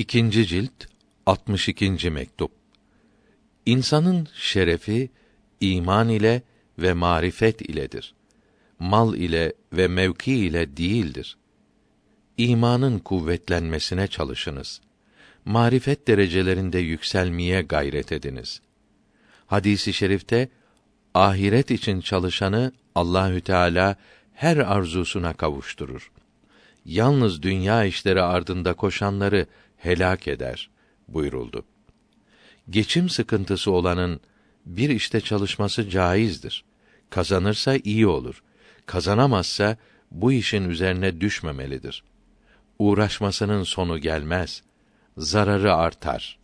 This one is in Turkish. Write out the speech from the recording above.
İkinci cilt 62. mektup. İnsanın şerefi iman ile ve marifet iledir. Mal ile ve mevki ile değildir. İmanın kuvvetlenmesine çalışınız. Marifet derecelerinde yükselmeye gayret ediniz. Hadisi i şerifte ahiret için çalışanı Allahü Teala her arzusuna kavuşturur. Yalnız dünya işleri ardında koşanları helak eder buyuruldu. Geçim sıkıntısı olanın bir işte çalışması caizdir. Kazanırsa iyi olur. Kazanamazsa bu işin üzerine düşmemelidir. Uğraşmasının sonu gelmez. Zararı artar.''